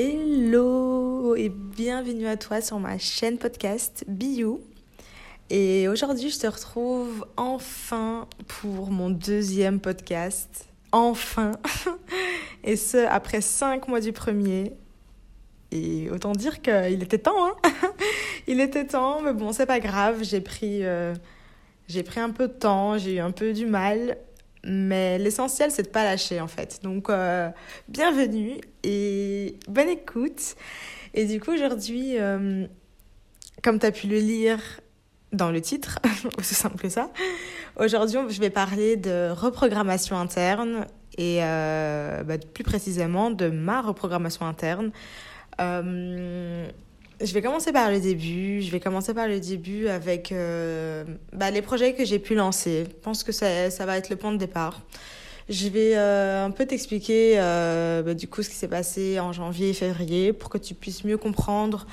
Hello et bienvenue à toi sur ma chaîne podcast Biou. Et aujourd'hui, je te retrouve enfin pour mon deuxième podcast. Enfin Et ce, après cinq mois du premier. Et autant dire qu'il était temps, hein Il était temps, mais bon, c'est pas grave. J'ai pris, euh, j'ai pris un peu de temps, j'ai eu un peu du mal. Mais l'essentiel, c'est de pas lâcher, en fait. Donc, euh, bienvenue et bonne écoute. Et du coup, aujourd'hui, euh, comme tu as pu le lire dans le titre, aussi simple que ça, aujourd'hui, je vais parler de reprogrammation interne et euh, bah, plus précisément de ma reprogrammation interne. Je vais commencer par le début. Je vais commencer par le début avec euh, bah, les projets que j'ai pu lancer. Je pense que ça, va être le point de départ. Je vais euh, un peu t'expliquer euh, bah, du coup ce qui s'est passé en janvier et février pour que tu puisses mieux comprendre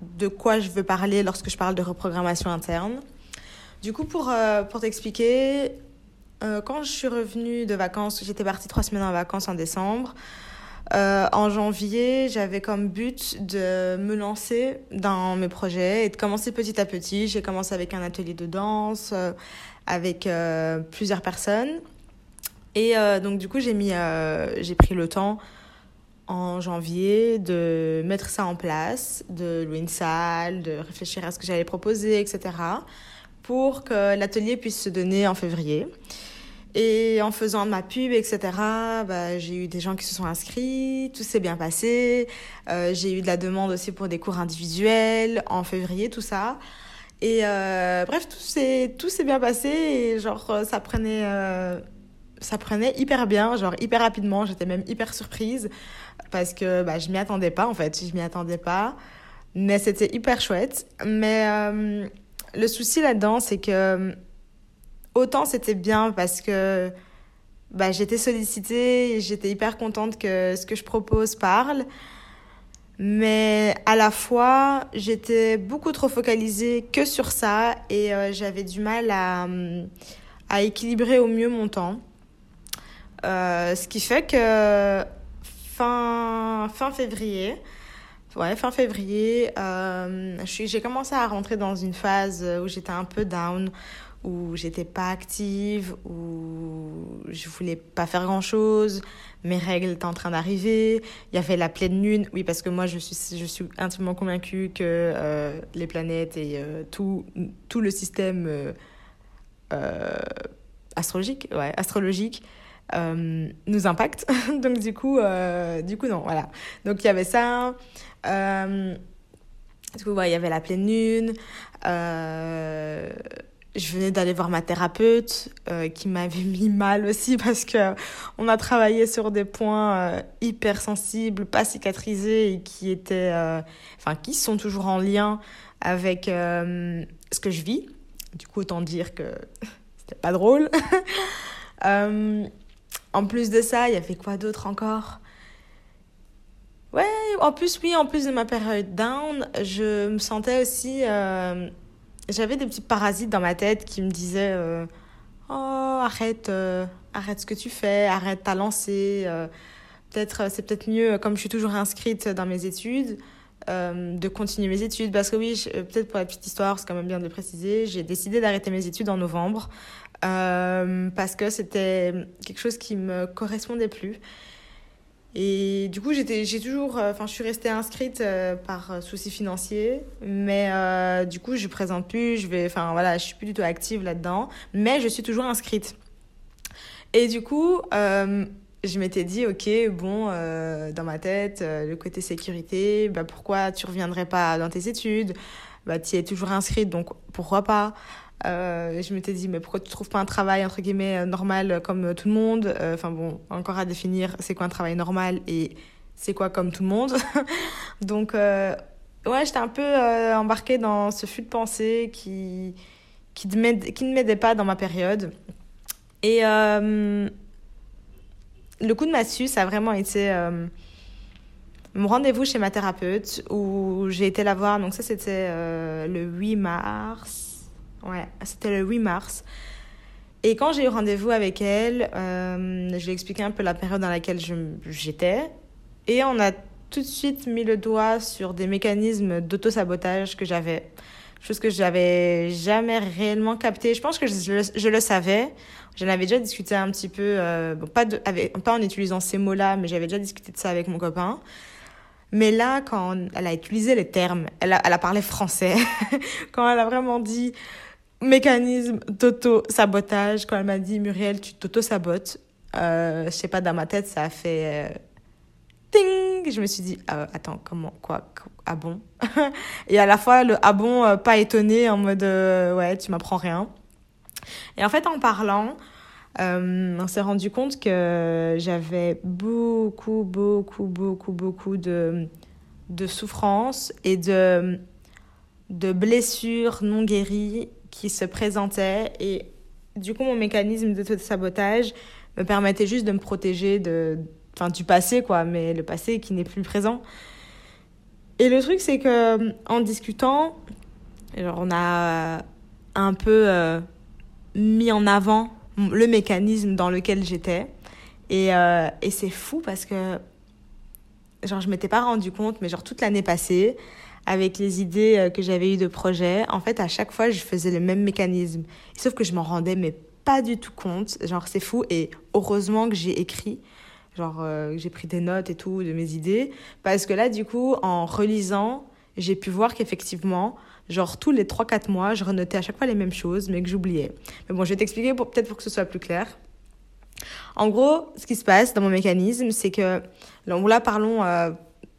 de quoi je veux parler lorsque je parle de reprogrammation interne. Du coup, pour, pour t'expliquer, quand je suis revenue de vacances, j'étais partie trois semaines en vacances en décembre. Euh, en janvier, j'avais comme but de me lancer dans mes projets et de commencer petit à petit. J'ai commencé avec un atelier de danse, euh, avec euh, plusieurs personnes. Et donc, du coup, j'ai j'ai pris le temps en janvier de mettre ça en place, de louer une salle, de réfléchir à ce que j'allais proposer, etc. pour que l'atelier puisse se donner en février. Et en faisant ma pub, etc., bah, j'ai eu des gens qui se sont inscrits, tout s'est bien passé. Euh, j'ai eu de la demande aussi pour des cours individuels en février, tout ça. Et euh, bref, tout s'est, tout s'est bien passé et genre, ça prenait, euh, ça prenait hyper bien, genre hyper rapidement. J'étais même hyper surprise parce que bah, je m'y attendais pas en fait, je m'y attendais pas. Mais c'était hyper chouette. Mais le souci là-dedans, c'est que autant c'était bien parce que bah, j'étais sollicitée et j'étais hyper contente que ce que je propose parle. Mais à la fois, j'étais beaucoup trop focalisée que sur ça et euh, j'avais du mal à, à, équilibrer au mieux mon temps. Euh, ce qui fait que fin, février, euh, j'ai commencé à rentrer dans une phase où j'étais un peu down, où j'étais pas active, où je voulais pas faire grand chose, mes règles étaient en train d'arriver, il y avait la pleine lune, oui, parce que moi je suis, je suis intimement convaincue que euh, les planètes et euh, tout, tout le système euh, astrologique, ouais, astrologique nous impacte. Donc du coup, du coup, non, voilà. Donc il y avait ça. du coup, il y avait la pleine lune. Je venais d'aller voir ma thérapeute euh, qui m'avait mis mal aussi parce que on a travaillé sur des points euh, hyper sensibles, pas cicatrisés et qui étaient, euh, enfin qui sont toujours en lien avec ce que je vis. Du coup, autant dire que c'était pas drôle. en plus de ça, il y avait quoi d'autre encore? Ouais, en plus oui, en plus de ma période down, je me sentais aussi j'avais des petits parasites dans ma tête qui me disaient euh, Oh, arrête, euh, arrête ce que tu fais, arrête ta lancée. Euh, peut-être, c'est peut-être mieux, comme je suis toujours inscrite dans mes études, de continuer mes études. Parce que oui, peut-être pour la petite histoire, c'est quand même bien de le préciser, j'ai décidé d'arrêter mes études en novembre parce que c'était quelque chose qui me correspondait plus. Et du coup, j'étais, j'ai toujours, euh, enfin, je suis restée inscrite euh, par souci financier, mais euh, du coup, je présente plus, je vais, enfin, voilà, je suis plus du tout active là-dedans, mais je suis toujours inscrite. Et du coup, je m'étais dit, ok, bon, dans ma tête, le côté sécurité, bah, pourquoi tu reviendrais pas dans tes études? Bah, tu es toujours inscrite, donc pourquoi pas? Euh, je m'étais dit, mais pourquoi tu trouves pas un travail, entre guillemets, euh, normal euh, comme tout le monde? Enfin bon, encore à définir, c'est quoi un travail normal et c'est quoi comme tout le monde? Donc, ouais, j'étais un peu embarquée dans ce flux de pensée qui, qui, qui ne m'aidait pas dans ma période. Et le coup de massue, ça a vraiment été mon rendez-vous chez ma thérapeute où j'ai été la voir. Donc ça, c'était le 8 mars Ouais, c'était le 8 mars. Et quand j'ai eu rendez-vous avec elle, euh, je lui ai expliqué un peu la période dans laquelle j'étais. Et on a tout de suite mis le doigt sur des mécanismes d'auto-sabotage que j'avais. Chose que j'avais jamais réellement capté. Je pense que je, le savais. J'en avais déjà discuté un petit peu, euh, pas, de, avec, pas en utilisant ces mots-là, mais j'avais déjà discuté de ça avec mon copain. Mais là, quand elle a utilisé les termes, elle elle a parlé français, quand elle a vraiment dit mécanisme d'auto-sabotage, quand elle m'a dit Muriel, tu t'auto-sabotes, euh, je sais pas, dans ma tête, ça a fait. Euh, ting Je me suis dit, euh, attends, comment, quoi, ah bon? Et à la fois, le ah bon, euh, pas étonné, en mode, ouais, tu m'apprends rien. Et en fait, en parlant, on s'est rendu compte que j'avais beaucoup, beaucoup, beaucoup, beaucoup de, de souffrances et de, de blessures non guéries qui se présentaient. Et du coup, mon mécanisme de sabotage me permettait juste de me protéger de, enfin, du passé, quoi, mais le passé qui n'est plus présent. Et le truc, c'est que en discutant, genre, on a un peu euh, mis en avant le mécanisme dans lequel j'étais. Et, euh, et c'est fou parce que, genre, je m'étais pas rendu compte, mais genre, toute l'année passée, avec les idées euh, que j'avais eues de projet, en fait, à chaque fois, je faisais le même mécanisme. Sauf que je m'en rendais, mais pas du tout compte. Genre, c'est fou. Et heureusement que j'ai écrit. Genre, euh, j'ai pris des notes et tout de mes idées. Parce que là, du coup, en relisant, j'ai pu voir qu'effectivement, Genre, tous les 3-4 mois, je renotais à chaque fois les mêmes choses, mais que j'oubliais. Mais bon, je vais t'expliquer pour, peut-être pour que ce soit plus clair. En gros, ce qui se passe dans mon mécanisme, c'est que, là, parlons euh,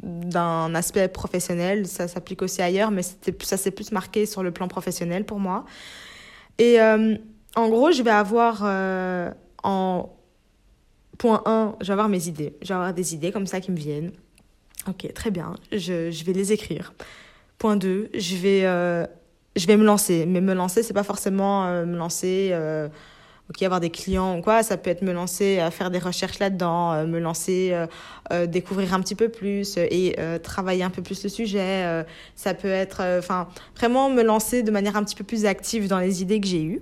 d'un aspect professionnel, ça s'applique aussi ailleurs, mais ça s'est plus marqué sur le plan professionnel pour moi. Et euh, en gros, je vais avoir euh, en point 1, je vais avoir mes idées. Je vais avoir des idées comme ça qui me viennent. Ok, très bien, je, je vais les écrire. Point 2, je vais, euh, je vais me lancer. Mais me lancer, c'est pas forcément me lancer, ok, avoir des clients ou quoi. Ça peut être me lancer à faire des recherches là-dedans, euh, me lancer, découvrir un petit peu plus et travailler un peu plus le sujet. ça peut être, enfin, vraiment me lancer de manière un petit peu plus active dans les idées que j'ai eues.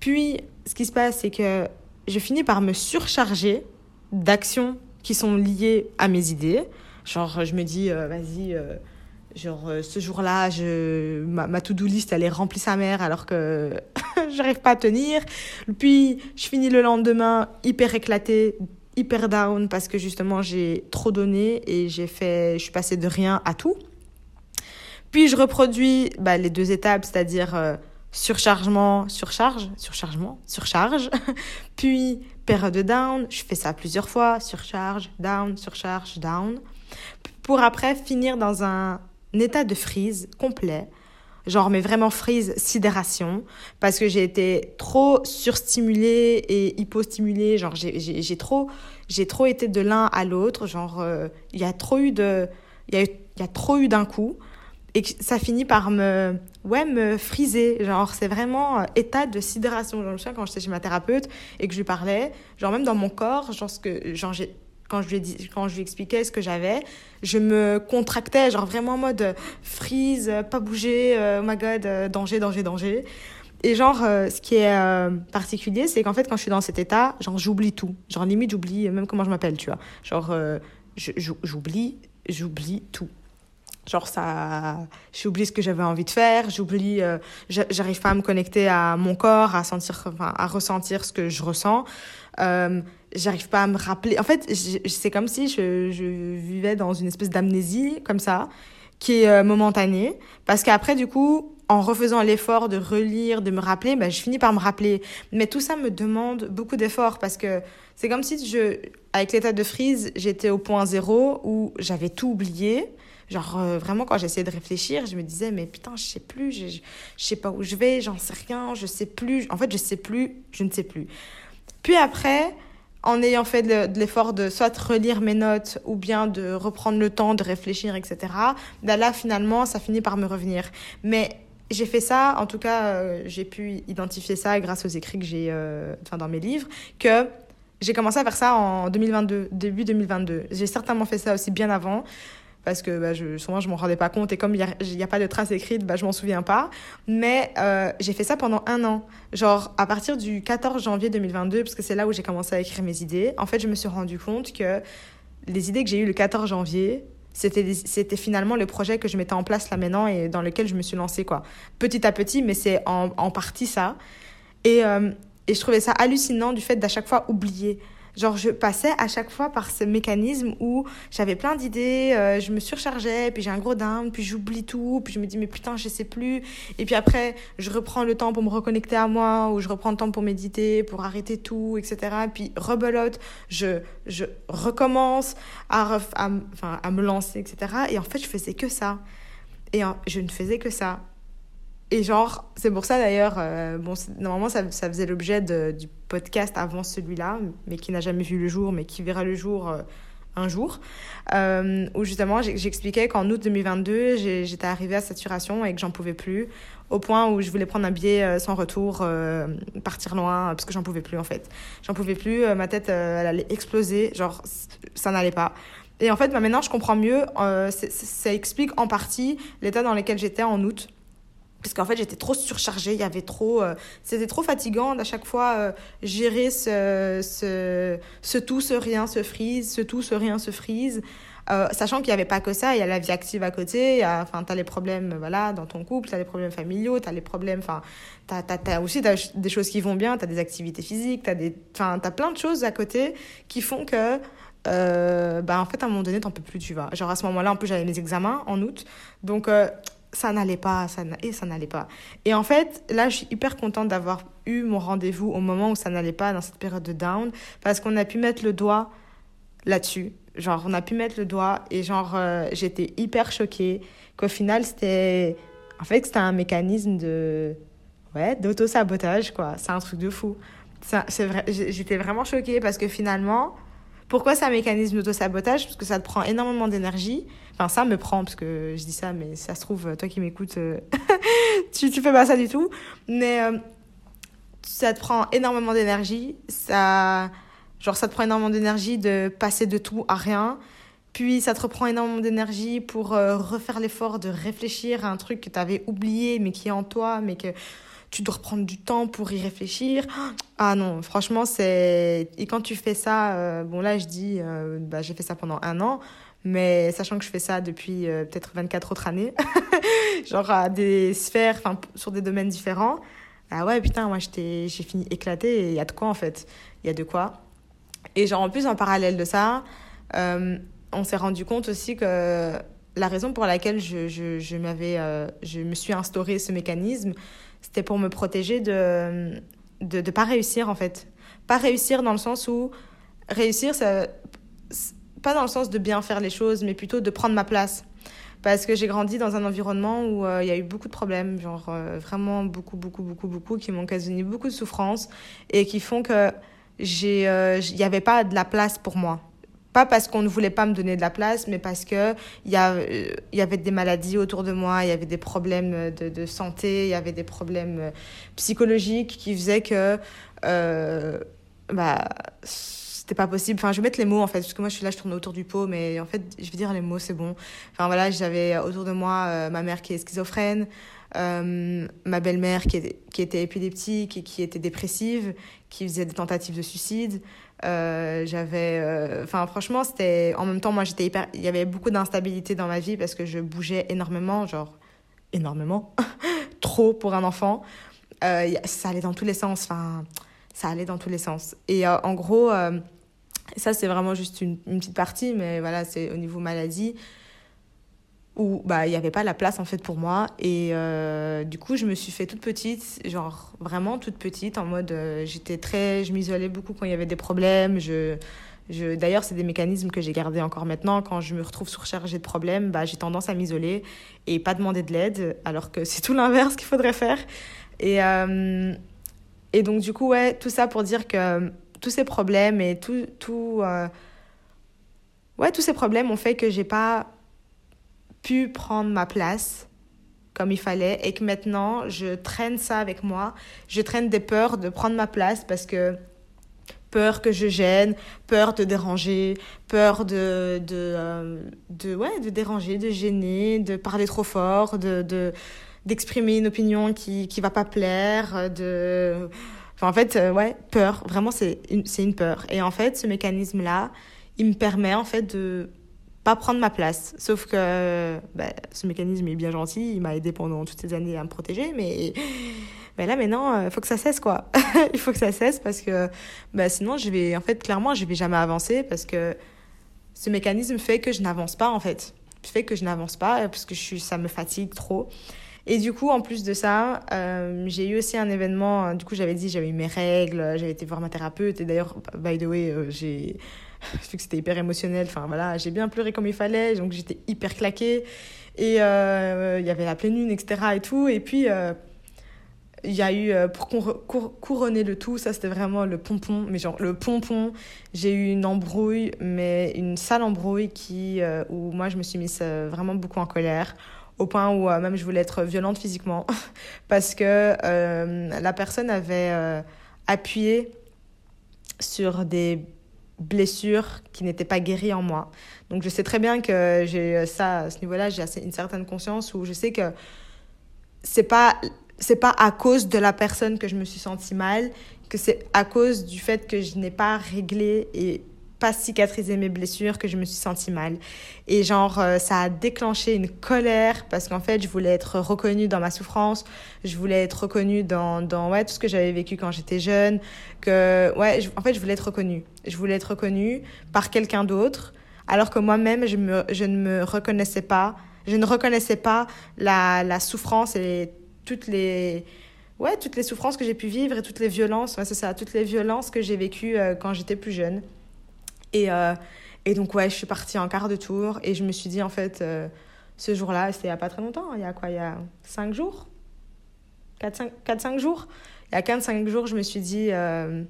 Puis, ce qui se passe, c'est que je finis par me surcharger d'actions qui sont liées à mes idées. Genre, je me dis, vas-y Genre, euh, ce jour-là, je, ma, to-do list, elle est remplie sa mère alors que j'arrive pas à tenir. Puis, je finis le lendemain hyper éclaté, hyper down parce que justement, j'ai trop donné et j'ai fait, je suis passée de rien à tout. Puis, je reproduis bah, les deux étapes, c'est-à-dire euh, surchargement, surcharge, surchargement, surcharge. Puis, période de down, je fais ça plusieurs fois, surcharge, down, surcharge, down. Pour après finir dans un état de frise complet. Genre, mais vraiment frise, sidération. Parce que j'ai été trop surstimulée et hypostimulée. Genre, j'ai trop, trop été de l'un à l'autre. Genre, euh, il y a trop eu de, il y a, y a trop eu d'un coup. Et ça finit par me, ouais, me friser. Genre, c'est vraiment euh, état de sidération. Genre, je me quand j'étais chez ma thérapeute et que je lui parlais, genre, même dans mon corps, genre, ce que, genre, j'ai, quand je lui, dit, quand je lui expliquais ce que j'avais, je me contractais, genre vraiment en mode freeze, pas bouger, euh, oh my god, euh, danger, danger, danger. Et genre, euh, ce qui est particulier, c'est qu'en fait, quand je suis dans cet état, genre, j'oublie tout. Genre, limite, j'oublie même comment je m'appelle, tu vois. Genre, j'oublie, j'oublie tout. Genre, ça, j'oublie ce que j'avais envie de faire, j'oublie, j'arrive pas à me connecter à mon corps, à sentir, à ressentir ce que je ressens j'arrive pas à me rappeler. En fait, c'est comme si je, je, vivais dans une espèce d'amnésie comme ça, qui est euh, momentanée. Parce qu'après, du coup, en refaisant l'effort de relire, de me rappeler, ben, je finis par me rappeler. Mais tout ça me demande beaucoup d'efforts parce que c'est comme si je, avec l'état de frise, j'étais au point zéro où j'avais tout oublié. Genre, euh, vraiment, quand j'essayais de réfléchir, je me disais, mais putain, je sais plus, je, je sais pas où je vais, j'en sais rien, je sais plus. En fait, je sais plus, je ne sais plus. Puis après, en ayant fait de l'effort de soit relire mes notes ou bien de reprendre le temps de réfléchir, etc., ben là, finalement, ça finit par me revenir. Mais j'ai fait ça, en tout cas, euh, j'ai pu identifier ça grâce aux écrits que j'ai, euh, dans mes livres, que j'ai commencé à faire ça en 2022, début 2022. J'ai certainement fait ça aussi bien avant, parce que bah, je, souvent je m'en rendais pas compte et comme il n'y a, pas de traces écrites, bah, je m'en souviens pas. Mais euh, j'ai fait ça pendant un an. Genre à partir du 14 janvier 2022, parce que c'est là où j'ai commencé à écrire mes idées, en fait je me suis rendu compte que les idées que j'ai eues le 14 janvier, c'était c'était finalement le projet que je mettais en place là maintenant et dans lequel je me suis lancée quoi petit à petit mais c'est en, en partie ça et, euh, et je trouvais ça hallucinant du fait d'à chaque fois oublier Genre, je passais à chaque fois par ce mécanisme où j'avais plein d'idées, euh, je me surchargeais, puis j'ai un gros down, puis j'oublie tout, puis je me dis, mais putain, je sais plus. Et puis après, je reprends le temps pour me reconnecter à moi, ou je reprends le temps pour méditer, pour arrêter tout, etc. Puis rebelote, je, je recommence à, à, me lancer, etc. Et en fait, je faisais que ça. Et je ne faisais que ça. Et genre, c'est pour ça d'ailleurs, euh, bon, normalement ça, faisait l'objet du podcast avant celui-là, mais qui n'a jamais vu le jour, mais qui verra le jour euh, un jour, euh, où justement j'expliquais qu'en août 2022, j'étais arrivée à saturation et que j'en pouvais plus, au point où je voulais prendre un billet sans retour, partir loin, parce que j'en pouvais plus en fait. J'en pouvais plus, ma tête elle allait exploser, genre ça n'allait pas. Et en fait, bah, maintenant je comprends mieux, ça explique en partie l'état dans lequel j'étais en août parce qu'en fait j'étais trop surchargée il y avait trop euh, c'était trop fatigant d'à chaque fois euh, gérer ce, ce, tout ce rien se frise ce tout ce rien se frise. Euh, sachant qu'il n'y avait pas que ça il y a la vie active à côté enfin tu as les problèmes voilà dans ton couple tu as les problèmes familiaux tu as les problèmes enfin tu as, aussi des choses qui vont bien tu as des activités physiques tu as des enfin tu as plein de choses à côté qui font que bah en fait à un moment donné t'en peux plus tu vois. Genre à ce moment-là en plus j'avais mes examens en août. Donc ça n'allait pas, ça et ça n'allait pas. Et en fait, là, je suis hyper contente d'avoir eu mon rendez-vous au moment où ça n'allait pas dans cette période de down, parce qu'on a pu mettre le doigt là-dessus. Genre, on a pu mettre le doigt et genre, euh, j'étais hyper choquée qu'au final, c'était, en fait, c'était un mécanisme de, ouais, d'auto-sabotage, quoi. C'est un truc de fou. Vrai, j'étais vraiment choquée parce que finalement, pourquoi c'est un mécanisme d'auto-sabotage? Parce que ça te prend énormément d'énergie. Enfin, ça me prend, parce que je dis ça, mais ça se trouve, toi qui m'écoutes, euh, tu, tu fais pas ça du tout. Mais euh, ça te prend énormément d'énergie. Ça, genre, ça te prend énormément d'énergie de passer de tout à rien. Puis ça te reprend énormément d'énergie pour euh, refaire l'effort de réfléchir à un truc que tu avais oublié, mais qui est en toi, mais que tu dois reprendre du temps pour y réfléchir. Ah non, franchement, c'est. Et quand tu fais ça, euh, bon là, je dis, euh, bah, j'ai fait ça pendant un an, mais sachant que je fais ça depuis euh, peut-être 24 autres années, genre à des sphères, enfin, sur des domaines différents. Ah ouais, putain, moi, j'ai fini éclaté et il y a de quoi en fait. Il y a de quoi. Et genre, en plus, en parallèle de ça, on s'est rendu compte aussi que la raison pour laquelle je, je, je, m'avais, je me suis instauré ce mécanisme, c'était pour me protéger de de ne pas réussir, en fait. Pas réussir dans le sens où... Réussir, ça... Pas dans le sens de bien faire les choses, mais plutôt de prendre ma place. Parce que j'ai grandi dans un environnement où euh, il y a eu beaucoup de problèmes, genre euh, vraiment beaucoup, beaucoup, beaucoup, beaucoup, qui m'ont occasionné beaucoup de souffrance et qui font que euh, il n'y avait pas de la place pour moi. Pas parce qu'on ne voulait pas me donner de la place, mais parce que il y, y avait des maladies autour de moi, il y avait des problèmes de, santé, il y avait des problèmes euh, psychologiques qui faisaient que euh, bah, c'était pas possible. Enfin, je vais mettre les mots en fait, parce que moi je suis là, je tourne autour du pot, mais en fait, je vais dire les mots, c'est bon. Enfin voilà, j'avais autour de moi euh, ma mère qui est schizophrène, euh, ma belle-mère qui était épileptique et qui était dépressive, qui faisait des tentatives de suicide. Euh, j'avais euh, enfin franchement c'était en même temps moi j'étais hyper il y avait beaucoup d'instabilité dans ma vie parce que je bougeais énormément genre énormément trop pour un enfant. Euh, ça allait dans tous les sens enfin ça allait dans tous les sens. Et en gros ça c'est vraiment juste une, une, petite partie mais voilà c'est au niveau maladie où bah il y avait pas la place en fait pour moi. Et euh, du coup je me suis fait toute petite genre vraiment toute petite en mode euh, j'étais très je m'isolais beaucoup quand il y avait des problèmes. Je je d'ailleurs c'est des mécanismes que j'ai gardés encore maintenant. Quand je me retrouve surchargée de problèmes bah j'ai tendance à m'isoler et pas demander de l'aide alors que c'est tout l'inverse qu'il faudrait faire. Et euh, et donc du coup ouais tout ça pour dire que tous ces problèmes et tout tout ouais tous ces problèmes ont fait que j'ai pas pu prendre ma place comme il fallait et que maintenant je traîne ça avec moi. Je traîne des peurs de prendre ma place parce que peur que je gêne, peur de déranger, peur de, de, euh, de, ouais, de déranger, de gêner, de parler trop fort, de, de, d'exprimer une opinion qui qui va pas plaire, de... Enfin, en fait, euh, ouais, peur. Vraiment, c'est c'est une peur. Et en fait, ce mécanisme-là, il me permet en fait de pas prendre ma place. Sauf que bah, ce mécanisme est bien gentil, il m'a aidé pendant toutes ces années à me protéger, mais là maintenant, il faut que ça cesse quoi. il faut que ça cesse parce que bah, sinon, je vais, en fait, clairement, je vais jamais avancer parce que ce mécanisme fait que je n'avance pas en fait. Fait que je n'avance pas parce que je suis, ça me fatigue trop. Et du coup, en plus de ça, euh, j'ai eu aussi un événement. Du coup, j'avais dit, j'avais mes règles, j'avais été voir ma thérapeute. Et d'ailleurs, by the way, euh, j'ai vu que c'était hyper émotionnel. Enfin voilà, j'ai bien pleuré comme il fallait, donc j'étais hyper claquée. Et euh, il y avait la pleine lune, etc. Et tout. Et puis il y a eu, pour couronner le tout, ça c'était vraiment le pompon, mais genre le pompon, j'ai eu une embrouille, mais une sale embrouille qui, où moi je me suis mise vraiment beaucoup en colère au point où euh, même je voulais être violente physiquement parce que euh, la personne avait euh, appuyé sur des blessures qui n'étaient pas guéries en moi. Donc je sais très bien que j'ai ça à ce niveau-là, j'ai une certaine conscience où je sais que c'est pas c'est pas à cause de la personne que je me suis sentie mal, que c'est à cause du fait que je n'ai pas réglé et pas cicatriser mes blessures que je me suis sentie mal. Et genre, euh, ça a déclenché une colère parce qu'en fait, je voulais être reconnue dans ma souffrance, je voulais être reconnue dans, dans ouais, tout ce que j'avais vécu quand j'étais jeune, que, ouais, en fait, je voulais être reconnue. Je voulais être reconnue par quelqu'un d'autre, alors que moi-même, je, je ne me reconnaissais pas, je ne reconnaissais pas la, la souffrance et toutes les, ouais, toutes les souffrances que j'ai pu vivre et toutes les violences, c'est ça, toutes les violences que j'ai vécues euh, quand j'étais plus jeune. Et, euh, et donc, ouais, je suis partie en quart de tour et je me suis dit, en fait, euh, ce jour-là, c'était il n'y a pas très longtemps, il y a quoi, il y a 5 jours? 4-5 jours? Il y a 4-5 jours, je me suis dit, euh,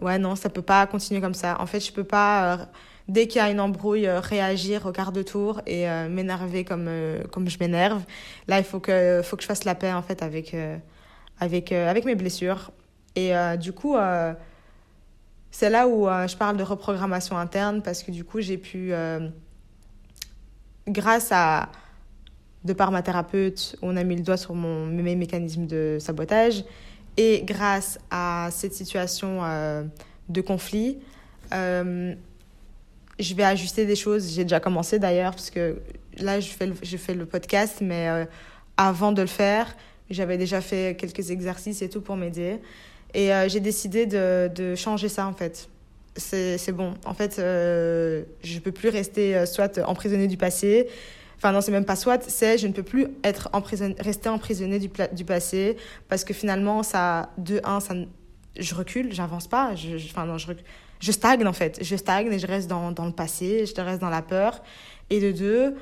ouais, non, ça peut pas continuer comme ça. En fait, je peux pas, dès qu'il y a une embrouille, réagir au quart de tour et m'énerver comme, comme je m'énerve. Là, il faut que, faut que je fasse la paix, en fait, avec, avec, avec mes blessures. Et du coup, c'est là où euh, je parle de reprogrammation interne parce que du coup, j'ai pu, euh, grâce à, de par ma thérapeute, on a mis le doigt sur mon, mes mécanismes de sabotage et grâce à cette situation euh, de conflit, je vais ajuster des choses. J'ai déjà commencé d'ailleurs parce que là, je fais le, je fais le podcast, mais avant de le faire, j'avais déjà fait quelques exercices et tout pour m'aider. Et euh, j'ai décidé de, changer ça, en fait. C'est bon. En fait, euh, je ne peux plus rester euh, soit emprisonnée du passé. Enfin, non, c'est même pas soit, c'est je ne peux plus être emprisonné, rester emprisonnée du, passé parce que finalement, ça, de un, ça, je recule, j'avance pas. Je, enfin, non, je, je stagne, en fait. Je stagne et je reste dans, le passé, je reste dans la peur. Et de deux,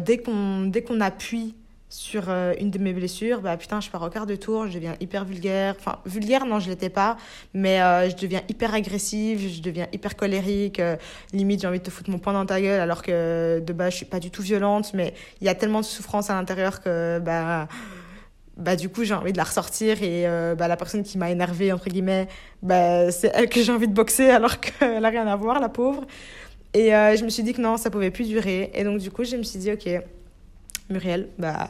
dès qu'on qu'on appuie sur euh, une de mes blessures, bah putain, je pars au quart de tour, je deviens hyper vulgaire. Enfin, vulgaire, non, je l'étais pas, mais euh, je deviens hyper agressive, je deviens hyper colérique. Euh, limite, j'ai envie de te foutre mon poing dans ta gueule, alors que de base, je suis pas du tout violente, mais il y a tellement de souffrance à l'intérieur que, bah, bah, du coup, j'ai envie de la ressortir et bah, la personne qui m'a énervée, entre guillemets, bah, c'est elle que j'ai envie de boxer, alors qu'elle a rien à voir, la pauvre. Et je me suis dit que non, ça pouvait plus durer. Et donc, du coup, je me suis dit, ok Muriel, bah,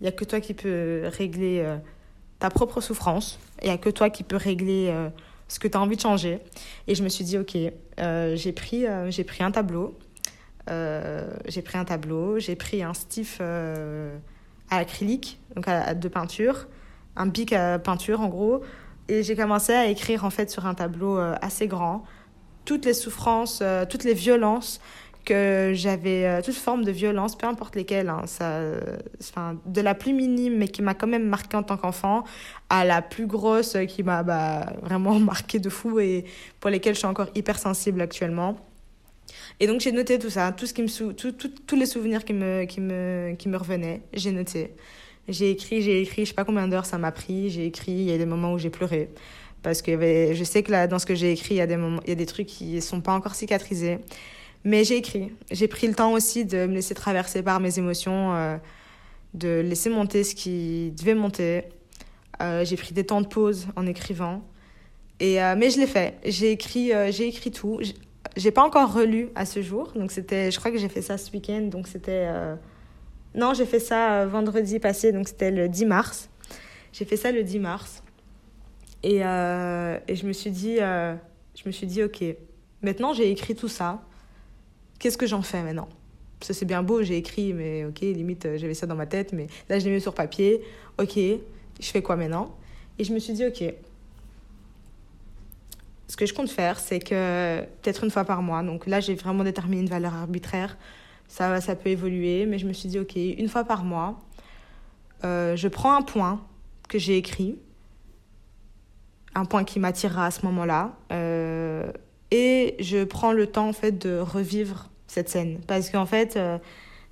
il n'y a que toi qui peux régler euh, ta propre souffrance. Il n'y a que toi qui peux régler euh, ce que tu as envie de changer. Et je me suis dit, OK, euh, j'ai pris, pris un tableau. j'ai pris un tableau, j'ai pris un stiff à acrylique, donc à, de peinture, un bic à peinture en gros. Et j'ai commencé à écrire en fait sur un tableau assez grand toutes les souffrances, toutes les violences que j'avais euh, toute forme de violence, peu importe lesquelles, hein, ça, enfin, de la plus minime mais qui m'a quand même marqué en tant qu'enfant, à la plus grosse qui m'a bah, vraiment marqué de fou et pour lesquelles je suis encore hyper sensible actuellement. Et donc j'ai noté tout ça, tout ce qui me tout, tous les souvenirs qui me, qui me, qui me revenaient, j'ai noté. J'ai écrit, j'ai écrit, je sais pas combien d'heures ça m'a pris, j'ai écrit, il y a des moments où j'ai pleuré. Parce que je sais que là, dans ce que j'ai écrit, il y, a des moments, il y a des trucs qui sont pas encore cicatrisés. Mais j'ai écrit. J'ai pris le temps aussi de me laisser traverser par mes émotions, euh, de laisser monter ce qui devait monter. Euh, j'ai pris des temps de pause en écrivant. Et, euh, mais je l'ai fait. J'ai écrit, j'ai écrit tout. J'ai pas encore relu à ce jour. Donc je crois que j'ai fait ça ce week-end. Donc c'était. Non, j'ai fait ça vendredi passé. Donc c'était le 10 mars. J'ai fait ça le 10 mars. Et, et je me suis dit, je me suis dit, ok, maintenant j'ai écrit tout ça qu'est-ce que j'en fais maintenant? Ça c'est bien beau, j'ai écrit, mais ok, limite, j'avais ça dans ma tête, mais là, je l'ai mis sur papier. Ok, je fais quoi maintenant? Et je me suis dit, ok, ce que je compte faire, c'est que peut-être une fois par mois, donc là, j'ai vraiment déterminé une valeur arbitraire. Ça, ça peut évoluer, mais je me suis dit, ok, une fois par mois, euh, je prends un point que j'ai écrit, un point qui m'attirera à ce moment-là, euh, et je prends le temps en fait de revivre cette scène, parce qu'en fait, euh,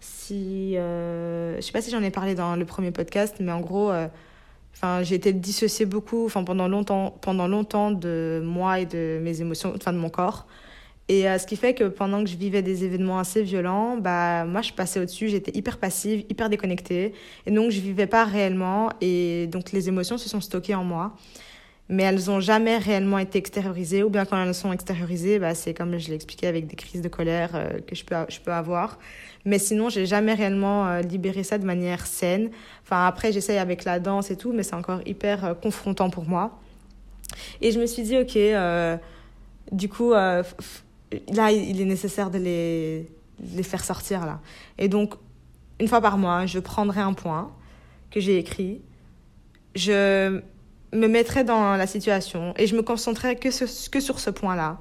si, je sais pas si j'en ai parlé dans le premier podcast, mais en gros, enfin, j'ai été dissociée beaucoup, enfin pendant longtemps, pendant longtemps de moi et de mes émotions, enfin de mon corps. Et euh, ce qui fait que pendant que je vivais des événements assez violents, bah, moi, je passais au-dessus, j'étais hyper passive, hyper déconnectée. Et donc, je vivais pas réellement. Et donc, les émotions se sont stockées en moi. Mais elles n'ont jamais réellement été extériorisées. Ou bien quand elles sont extériorisées, bah, c'est comme je l'ai expliqué avec des crises de colère euh, que je peux, je peux avoir. Mais sinon, j'ai jamais réellement euh, libéré ça de manière saine. Enfin, après, j'essaye avec la danse et tout, mais c'est encore hyper confrontant pour moi. Et je me suis dit, OK, du coup, là, il est nécessaire de les, les faire sortir là. Et donc, une fois par mois, je prendrai un point que j'ai écrit, je me mettrai dans la situation et je me concentrerai que, sur ce point-là.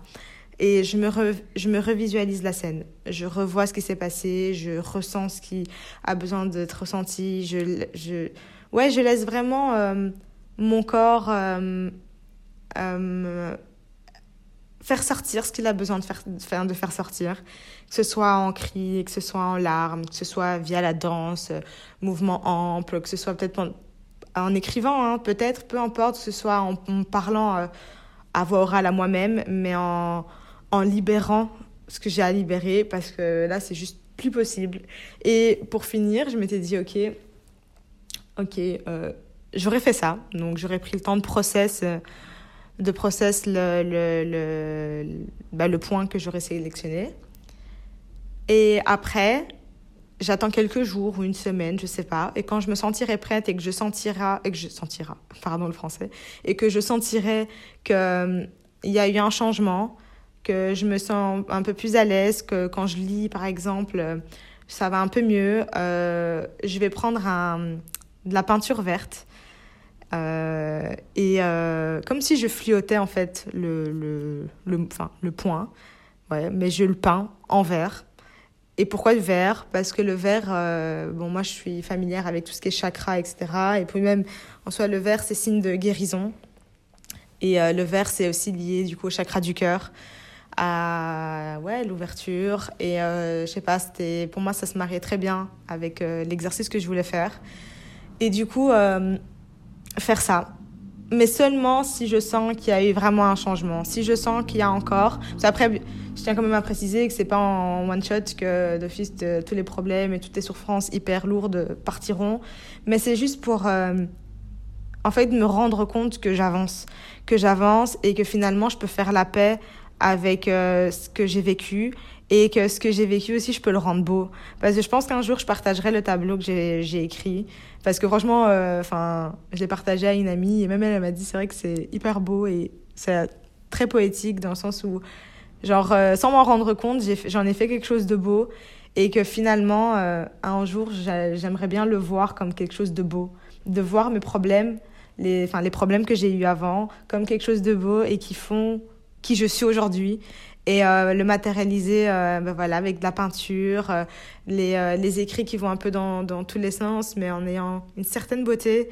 Et je me, je me revisualise la scène. Je revois ce qui s'est passé, je ressens ce qui a besoin d'être ressenti. Je, je, ouais, je laisse vraiment euh, mon corps euh, euh, faire sortir ce qu'il a besoin de faire, de faire sortir, que ce soit en cris, que ce soit en larmes, que ce soit via la danse, mouvement ample, que ce soit peut-être en, écrivant, hein, peut-être, peu importe, ce soit en, parlant euh, à voix orale à moi-même, mais en, en libérant ce que j'ai à libérer, parce que là, c'est juste plus possible. Et pour finir, je m'étais dit, ok, ok, euh, j'aurais fait ça, donc j'aurais pris le temps de process de process le, le, le, bah, le point que j'aurais sélectionné. Et après, j'attends quelques jours ou une semaine, je sais pas. Et quand je me sentirai prête et que je sentirai, et que je sentira, pardon le français, et que je sentirai que euh, il y a eu un changement, que je me sens un peu plus à l'aise, que quand je lis par exemple, ça va un peu mieux, euh, je vais prendre de la peinture verte euh, et euh, comme si je fliotais en fait le, le, le, enfin, le point, ouais, mais je le peins en vert. Et pourquoi le vert Parce que le vert, euh, bon, moi je suis familière avec tout ce qui est chakra, etc. Et puis même, en soi, le vert, c'est signe de guérison. Et le vert, c'est aussi lié du coup au chakra du cœur, à ouais, l'ouverture. Et je sais pas, c'était, pour moi, ça se mariait très bien avec l'exercice que je voulais faire. Et du coup, faire ça. Mais seulement si je sens qu'il y a eu vraiment un changement. Si je sens qu'il y a encore. Après, je tiens quand même à préciser que c'est pas en one shot que d'office tous les problèmes et toutes les souffrances hyper lourdes partiront. Mais c'est juste pour. Euh, en fait, me rendre compte que j'avance. Que j'avance et que finalement, je peux faire la paix avec euh, ce que j'ai vécu et que ce que j'ai vécu aussi, je peux le rendre beau. Parce que je pense qu'un jour, je partagerai le tableau que j'ai écrit. Parce que franchement, euh, enfin, je l'ai partagé à une amie et même elle, m'a dit c'est vrai que c'est hyper beau et c'est très poétique dans le sens où, genre, euh, sans m'en rendre compte, j'en ai, fait quelque chose de beau et que finalement, euh, un jour, j'aimerais bien le voir comme quelque chose de beau. De voir mes problèmes, les, enfin, les problèmes que j'ai eu avant, comme quelque chose de beau et qui font qui je suis aujourd'hui et euh, le matérialiser euh, ben voilà avec de la peinture euh, les, les écrits qui vont un peu dans, dans tous les sens mais en ayant une certaine beauté.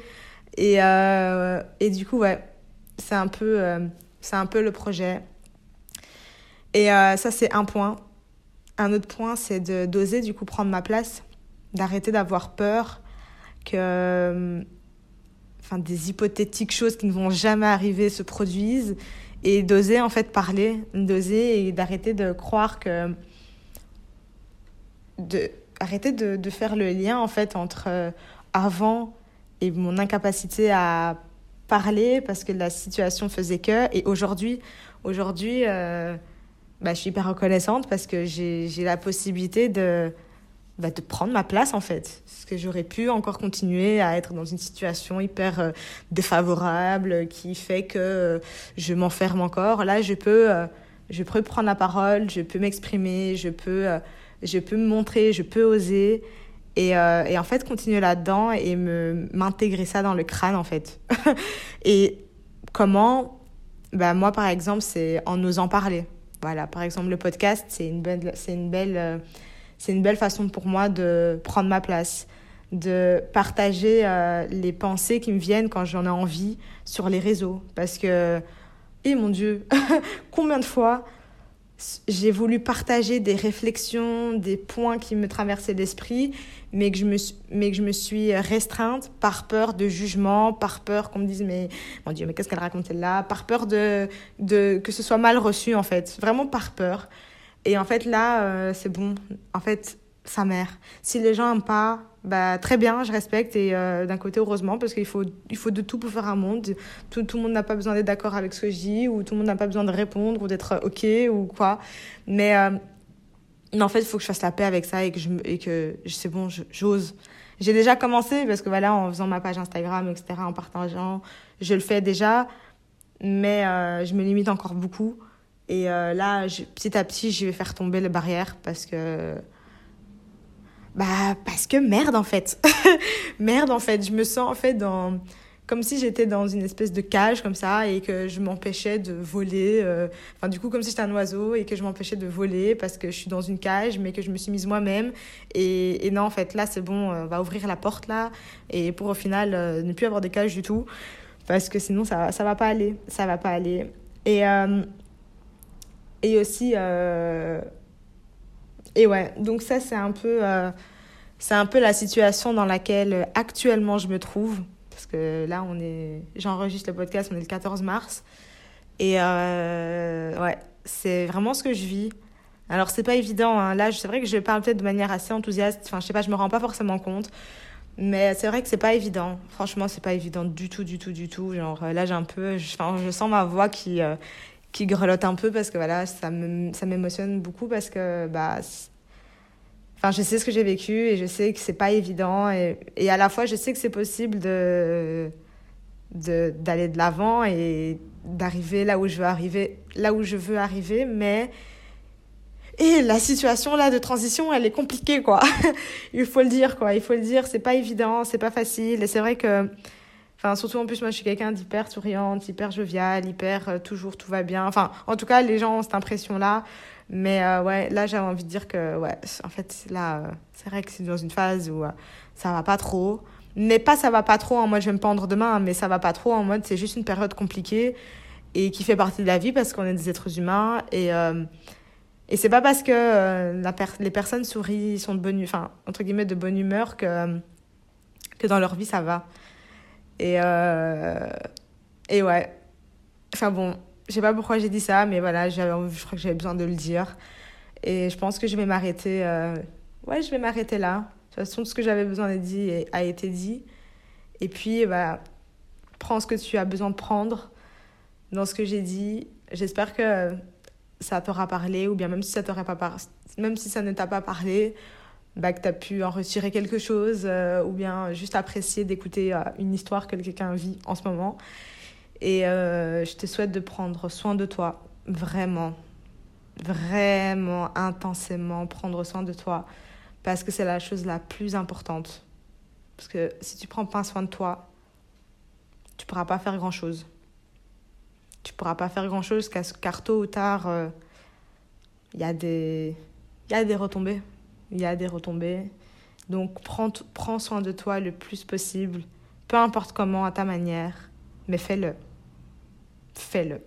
Et et du coup ouais c'est un peu c'est un peu le projet. Et ça c'est un point. Un autre point c'est de d'oser du coup prendre ma place d'arrêter d'avoir peur que enfin des hypothétiques choses qui ne vont jamais arriver se produisent et d'oser en fait parler, d'oser et d'arrêter de croire que de arrêter de, de, faire le lien en fait entre euh, avant et mon incapacité à parler parce que la situation faisait que et aujourd'hui. Aujourd'hui euh, bah, je suis hyper reconnaissante parce que j'ai la possibilité de bah, de prendre ma place en fait. Parce que j'aurais pu encore continuer à être dans une situation hyper euh, défavorable qui fait que euh, je m'enferme encore. Là, je peux, euh, je prendre la parole, je peux m'exprimer, je peux je peux me montrer, je peux oser. Et, euh, et en fait, continuer là-dedans et me, m'intégrer ça dans le crâne, en fait. et comment? Bah, Moi, par exemple, c'est en osant parler. Voilà, par exemple, le podcast, c'est une belle, c'est une belle, euh, c'est une belle façon pour moi de prendre ma place, de partager euh, les pensées qui me viennent quand j'en ai envie sur les réseaux. Parce que, et mon Dieu, combien de fois j'ai voulu partager des réflexions, des points qui me traversaient l'esprit, mais que je me mais que je me suis restreinte par peur de jugement, par peur qu'on me dise mais mon Dieu mais qu'est-ce qu'elle racontait là, par peur de de que ce soit mal reçu en fait, vraiment par peur. Et en fait là euh, c'est bon, en fait sa mère. Si les gens n'aiment pas, bah, très bien, je respecte. Et euh, d'un côté, heureusement, parce qu'il faut, il faut de tout pour faire un monde. Tout, tout le monde n'a pas besoin d'être d'accord avec ce que je dis, ou tout le monde n'a pas besoin de répondre, ou d'être OK, ou quoi. Mais, euh, en fait, il faut que je fasse la paix avec ça et que, je, et que c'est bon, j'ose. J'ai déjà commencé, parce que voilà, en faisant ma page Instagram, etc., en partageant, je le fais déjà, mais euh, je me limite encore beaucoup. Et là, petit à petit, je vais faire tomber les barrières parce que bah parce que merde en fait. merde en fait, je me sens en fait dans comme si j'étais dans une espèce de cage comme ça et que je m'empêchais de voler euh, enfin du coup comme si j'étais un oiseau et que je m'empêchais de voler parce que je suis dans une cage mais que je me suis mise moi-même. Et, et non en fait là c'est bon on va ouvrir la porte là et pour au final euh, ne plus avoir de cage du tout parce que sinon ça ça va pas aller ça va pas aller. Et euh, et aussi et ouais, donc ça c'est un peu euh, c'est un peu la situation dans laquelle euh, actuellement je me trouve parce que là on est j'enregistre le podcast, on est le 14 mars et euh, ouais, c'est vraiment ce que je vis. Alors c'est pas évident hein. là, c'est vrai que je parle peut-être de manière assez enthousiaste, enfin je sais pas, je me rends pas forcément compte. Mais c'est vrai que c'est pas évident. Franchement, c'est pas évident du tout, du tout, du tout. Genre là, j'ai un peu, je, je sens ma voix qui, qui grelotte un peu parce que voilà, ça m'émotionne beaucoup parce que bah, enfin, je sais ce que j'ai vécu et je sais que c'est pas évident et, et, à la fois je sais que c'est possible d'aller de l'avant et d'arriver là où je veux arriver là où je veux arriver mais et la situation là de transition elle est compliquée quoi. Il faut le dire quoi. Il faut le dire c'est pas évident c'est pas facile et c'est vrai que Enfin, surtout en plus, moi, je suis quelqu'un d'hyper souriante, hyper joviale, hyper euh, toujours tout va bien. Enfin, en tout cas, les gens ont cette impression-là. Mais euh, ouais, là, j'ai envie de dire que, ouais, en fait, là, euh, c'est vrai que c'est dans une phase où ça va pas trop. Mais pas ça va pas trop en mode je vais me pendre demain, mais ça va pas trop en mode c'est juste une période compliquée et qui fait partie de la vie parce qu'on est des êtres humains. Et, et c'est pas parce que la les personnes sourient, sont de bonne, entre guillemets, de bonne humeur que, que dans leur vie ça va. Et, euh, et ouais. Enfin bon, je sais pas pourquoi j'ai dit ça, mais voilà, je crois que j'avais besoin de le dire. Et je pense que je vais m'arrêter. Euh, ouais, je vais m'arrêter là. De toute façon, tout ce que j'avais besoin de dire a été dit. Et puis, bah, prends ce que tu as besoin de prendre dans ce que j'ai dit. J'espère que ça t'aura parlé, ou bien même si ça pas par... même si ça ne t'a pas parlé, bah, que tu as pu en retirer quelque chose euh, ou bien juste apprécier d'écouter euh, une histoire que quelqu'un vit en ce moment. Et euh, je te souhaite de prendre soin de toi, vraiment, vraiment intensément prendre soin de toi parce que c'est la chose la plus importante. Parce que si tu prends pas soin de toi, tu pourras pas faire grand-chose. Tu pourras pas faire grand-chose car tôt ou tard, il y, a des... y a des retombées il y a des retombées. Donc prends, prends soin de toi le plus possible, peu importe comment, à ta manière, mais fais-le. Fais-le.